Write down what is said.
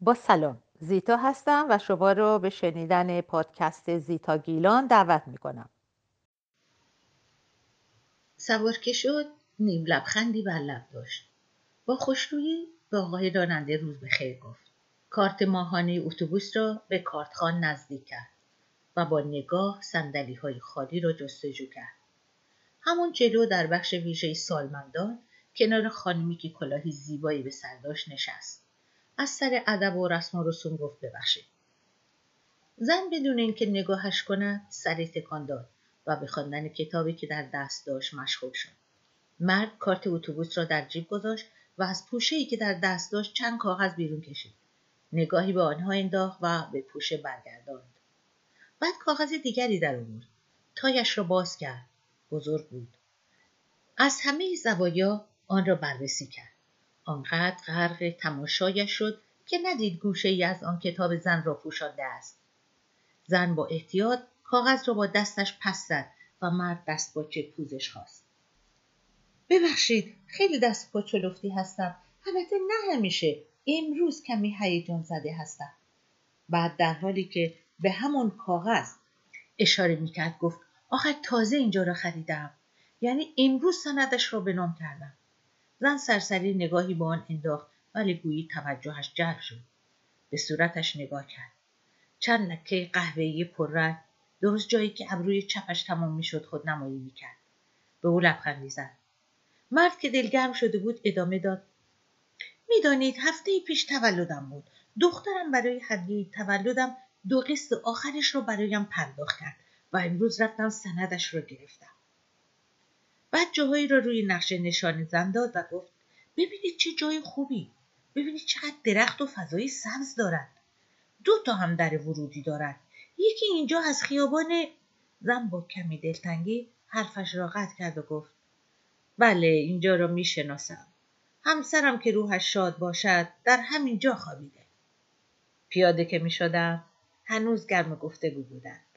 با سلام. زیتا هستم و شما رو به شنیدن پادکست زیتا گیلان دعوت می کنم سوار که شد نیم لبخندی بر لب داشت. با خوشرویی به آقای راننده روز به خیر گفت. کارت ماهانه اتوبوس را به کارتخان نزدیک کرد و با نگاه سندلی های خالی را جستجو کرد. همون جلو در بخش ویژه سالمندان کنار خانمی که کلاهی زیبایی به سر داشت نشست. از سر ادب و رسم و رسوم گفت ببخشید. زن بدون اینکه نگاهش کند سری تکان داد و به خواندن کتابی که در دست داشت مشغول شد. مرد کارت اتوبوس را در جیب گذاشت و از پوشه که در دست داشت چند کاغذ بیرون کشید. نگاهی به آنها انداخت و به پوشه برگرداند. بعد کاغذ دیگری در آورد. تایش را باز کرد. بزرگ بود. از همه زوایا آن را بررسی کرد. آنقدر غرق تماشایش شد که ندید گوشه ای از آن کتاب زن را پوشانده است. زن با احتیاط کاغذ را با دستش پس زد و مرد دست با پوزش خواست. ببخشید خیلی دست با چلفتی هستم. البته نه همیشه امروز کمی هیجان زده هستم. بعد در حالی که به همون کاغذ اشاره می‌کرد گفت آخر تازه اینجا را خریدم. یعنی امروز سندش را به نام کردم. زن سرسری نگاهی به آن انداخت ولی گویی توجهش جلب شد. به صورتش نگاه کرد. چند لکه قهوه‌ای پررنگ درست جایی که ابروی چپش تمام می‌شد خود نمایی می‌کرد. به او لبخندی زد. مرد که دلگرم شده بود ادامه داد. می‌دانید هفته پیش تولدم بود. دخترم برای هدیه تولدم دو قسط آخرش رو برایم پرداخت کرد و امروز رفتم سندش رو گرفتم. بعد جاهایی را روی نقشه نشان زن داد و گفت ببینید چه جای خوبی. ببینید چقدر درخت و فضای سبز دارد دو تا هم در ورودی دارد یکی اینجا از خیابان زن با کمی دلتنگی حرفش را قطع کرد و گفت بله اینجا را می‌شناسم. همسرم که روحش شاد باشد در همین جا خوابیده. پیاده که می شدم هنوز گرم گفته بودند